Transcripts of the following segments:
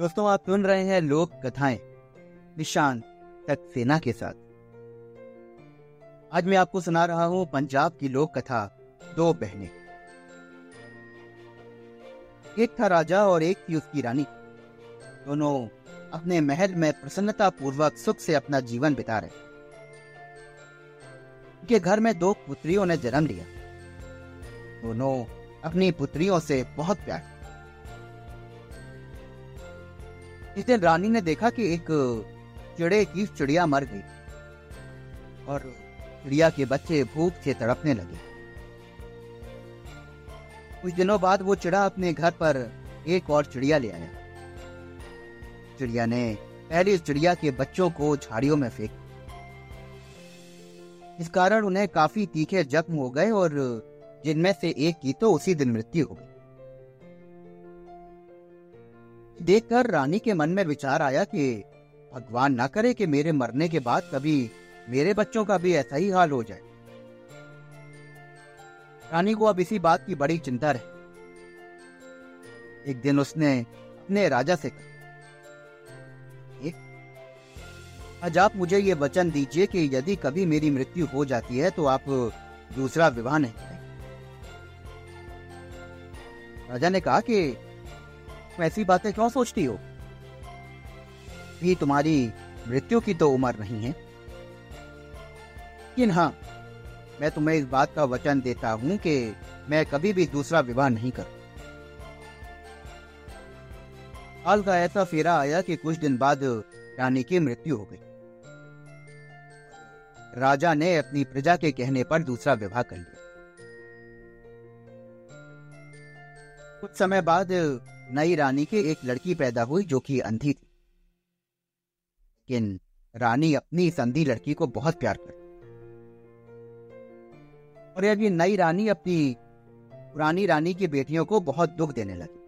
दोस्तों, आप सुन रहे हैं लोक कथाएँ, निशान सक्सेना के साथ। आज मैं आपको सुना रहा हूँ पंजाब की लोक कथा, दो बहने। एक था राजा और एक थी उसकी रानी। दोनों अपने महल में प्रसन्नता पूर्वक सुख से अपना जीवन बिता रहे। उनके घर में दो पुत्रियों ने जन्म लिया। दोनों अपनी पुत्रियों से बहुत प्यार। इस दिन रानी ने देखा कि एक चिड़े की चिड़िया मर गई और चिड़िया के बच्चे भूख से तड़पने लगे। कुछ दिनों बाद वो चिड़ा अपने घर पर एक और चिड़िया ले आया। चिड़िया ने पहली चिड़िया के बच्चों को झाड़ियों में फेंक इस कारण उन्हें काफ़ी तीखे जख्म हो गए और जिनमें से एक की तो उसी दिन मृत्यु हो गई। देखकर रानी के मन में विचार आया कि भगवान ना करे कि मेरे मरने के बाद कभी मेरे बच्चों का भी ऐसा ही हाल हो जाए। रानी को अब इसी बात की बड़ी चिंता रही। एक दिन उसने अपने राजा से कहा आज आप मुझे ये वचन दीजिए कि यदि कभी मेरी मृत्यु हो जाती है तो आप दूसरा विवाह नहीं राजा ने कहा कि ऐसी बातें क्यों सोचती हो? भी तुम्हारी मृत्यु की तो उम्र नहीं है। लेकिन हाँ मैं तुम्हें इस बात का वचन देता हूँ कि मैं कभी भी दूसरा विवाह नहीं करूँ। हाल का ऐसा फेरा आया कि कुछ दिन बाद रानी की मृत्यु हो गई। राजा ने अपनी प्रजा के कहने पर दूसरा विवाह कर लिया। कुछ समय बाद नई रानी के एक लड़की पैदा हुई जो कि अंधी थी। लेकिन रानी अपनी इस अंधी लड़की को बहुत प्यार करती और ये नई रानी अपनी पुरानी रानी की बेटियों को बहुत दुख देने लगी।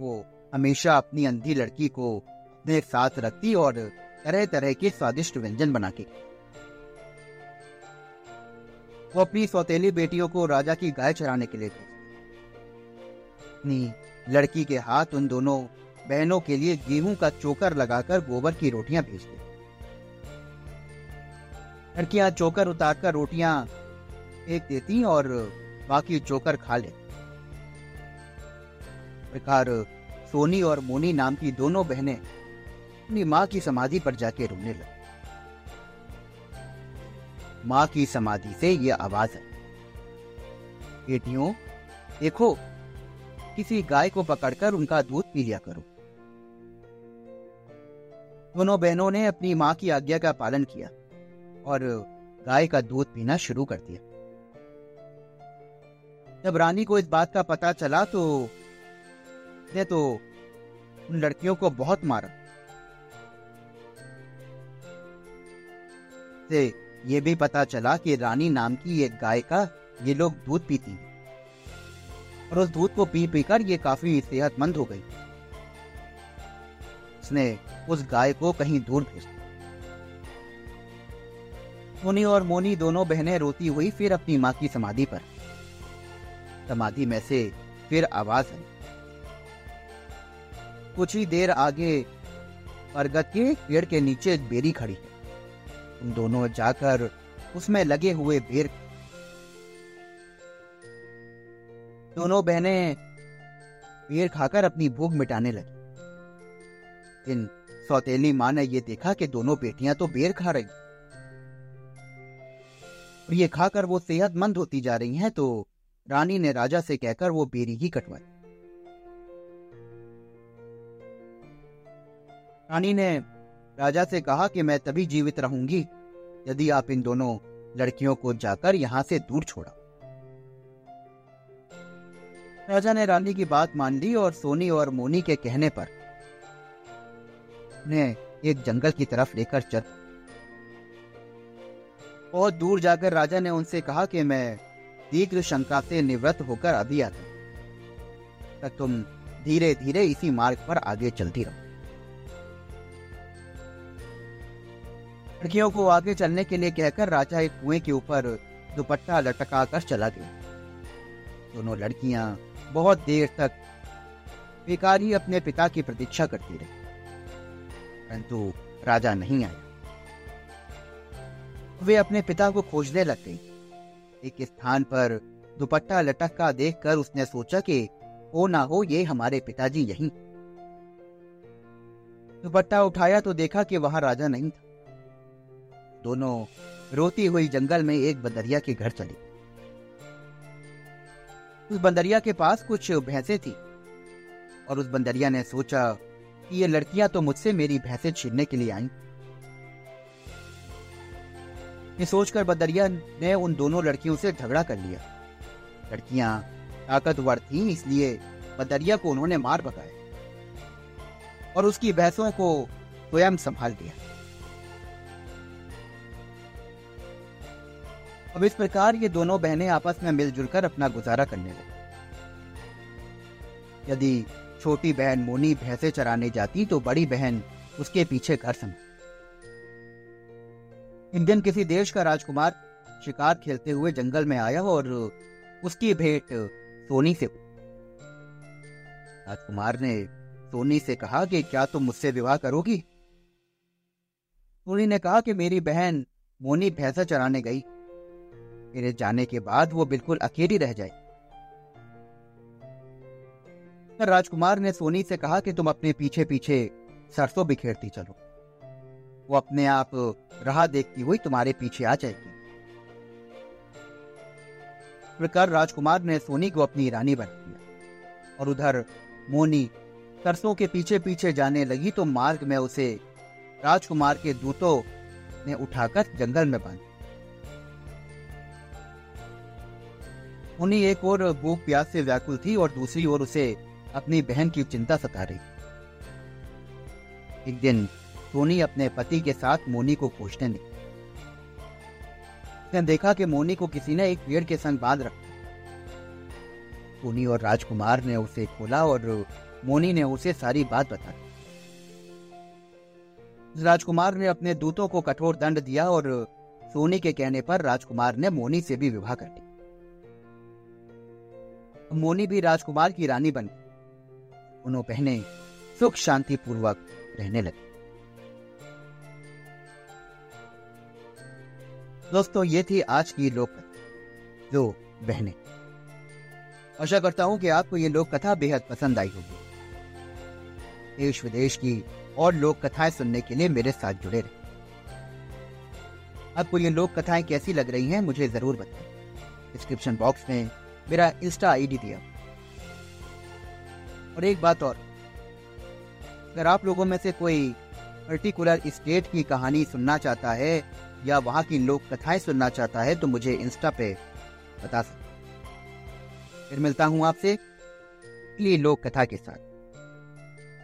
वो हमेशा अपनी अंधी लड़की को अपने साथ रखती और तरह तरह के स्वादिष्ट व्यंजन बना के वो अपनी सौतेली बेटियों को राजा की गाय चराने के लिए भेजती अपनी लड़की के हाथ उन दोनों बहनों के लिए गेहूँ का चोकर लगाकर गोबर की रोटियाँ भेजते लड़कियाँ चोकर उतारकर रोटियाँ एक देती और बाकी चोकर खा लेती। प्रकार सोनी और मोनी नाम की दोनों बहनें अपनी माँ की समाधि पर जाके रोने लगी। माँ की समाधि से यह आवाज़ है बेटियों, देखो किसी गाय को पकड़कर उनका दूध पी लिया करो। दोनों बहनों ने अपनी माँ की आज्ञा का पालन किया और गाय का दूध पीना शुरू कर दिया। जब रानी को इस बात का पता चला तो ने तो उन लड़कियों को बहुत मारा। से ये भी पता चला कि रानी नाम की एक गाय का ये लोग दूध पीती हैं। और उस दूध को पी पीकर ये काफ़ी सेहतमंद हो गई। उसने उस गाय को कहीं दूर भेज दिया। मोनी और मोनी दोनों बहनें रोती हुई फिर अपनी माँ की समाधि पर। समाधि में से फिर आवाज़ आई। कुछ ही देर आगे बरगद के पेड़ के नीचे एक बेरी खड़ी है। उन दोनों जाकर उसमें लगे हुए बेर दोनों बहनें बेर खाकर अपनी भूख मिटाने लगी। इन सौतेली माँ ने यह देखा कि दोनों बेटियाँ तो बेर खा रही। और ये खाकर वो सेहतमंद होती जा रही हैं तो रानी ने राजा से कहकर वो बेरी ही कटवाई। रानी ने राजा से कहा कि मैं तभी जीवित रहूँगी यदि आप इन दोनों लड़कियों को जाकर यहाँ से दूर छोड़ा राजा ने रानी की बात मान ली और सोनी और मोनी के कहने पर उन्हें एक जंगल की तरफ़ लेकर चल। बहुत दूर जाकर राजा ने उनसे कहा कि मैं शीघ्र शंका से निवृत्त होकर अभी आता तक तुम धीरे धीरे इसी मार्ग पर आगे चलती रहो। लड़कियों को आगे चलने के लिए कहकर राजा एक कुएँ के ऊपर दुपट्टा लटका कर चला गया। दोनों लड़कियाँ बहुत देर तक बेकार अपने पिता की प्रतीक्षा करती रही। परंतु राजा नहीं आया। वे अपने पिता को खोजने लग गई एक स्थान पर दुपट्टा लटक का देखकर उसने सोचा कि हो ना हो, ये हमारे पिताजी यहीं। दुपट्टा उठाया तो देखा कि वहाँ राजा नहीं था। दोनों रोती हुई जंगल में एक बदरिया के घर चली। उस बंदरिया के पास कुछ भैंसे थी। और उस बंदरिया ने सोचा कि ये लड़कियाँ तो मुझसे मेरी भैंसे छीनने के लिए आई। ये सोचकर बंदरिया ने उन दोनों लड़कियों से झगड़ा कर लिया। लड़कियाँ ताकतवर थीं, इसलिए बंदरिया को उन्होंने मार पकाया और उसकी भैंसों को स्वयं संभाल दिया। अब इस प्रकार ये दोनों बहनें आपस में मिलजुल कर अपना गुजारा करने लगी। यदि छोटी बहन मोनी भैंसे चराने जाती तो बड़ी बहन उसके पीछे घर संग एक दिन किसी देश का राजकुमार शिकार खेलते हुए जंगल में आया और उसकी भेंट सोनी से राजकुमार ने सोनी से कहा कि क्या तुम मुझसे विवाह करोगी? सोनी ने कहा कि मेरी बहन मोनी भैंसा चराने गई। मेरे जाने के बाद वो बिल्कुल अकेली रह जाए। राजकुमार ने सोनी से कहा कि तुम अपने पीछे पीछे सरसों बिखेरती चलो। वो अपने आप राह देखती हुई तुम्हारे पीछे आ जाएगी। प्रकार राजकुमार ने सोनी को अपनी रानी बना दिया और उधर मोनी सरसों के पीछे पीछे जाने लगी तो मार्ग में उसे राजकुमार के दूतों ने उठाकर जंगल में बाँध उन्हीं एक और भूख प्यास से व्याकुल थी और दूसरी ओर उसे अपनी बहन की चिंता सता रही। एक दिन सोनी अपने पति के साथ मोनी को खोजने निकली। उसने देखा कि मोनी को किसी ने एक पेड़ के संग बाँध रखा। सोनी और राजकुमार ने उसे खोला और मोनी ने उसे सारी बात बता दी। राजकुमार ने अपने दूतों को कठोर दंड दिया और सोनी के कहने पर राजकुमार ने मोनी से भी विवाह कर मोनी भी राजकुमार की रानी बन। उन्होंने पहने सुख शांति पूर्वक रहने लगे। दोस्तों, ये थी आज की लोक जो बहने। आशा करता हूँ कि आपको ये लोक कथा बेहद पसंद आई होगी। देश विदेश की और लोक कथाएँ सुनने के लिए मेरे साथ जुड़े रहे। आपको ये लोक कथाएँ कैसी लग रही हैं, मुझे ज़रूर बताएँ। डिस्क्रिप्शन बॉक्स में मेरा इंस्टा आईडी दिया। और एक बात और, अगर आप लोगों में से कोई पर्टिकुलर स्टेट की कहानी सुनना चाहता है, या वहाँ की लोक कथाएँ सुनना चाहता है तो मुझे इंस्टा पे बता सकते फिर मिलता हूँ आपसे लोक कथा के साथ।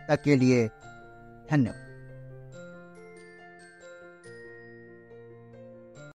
तक के लिए धन्यवाद।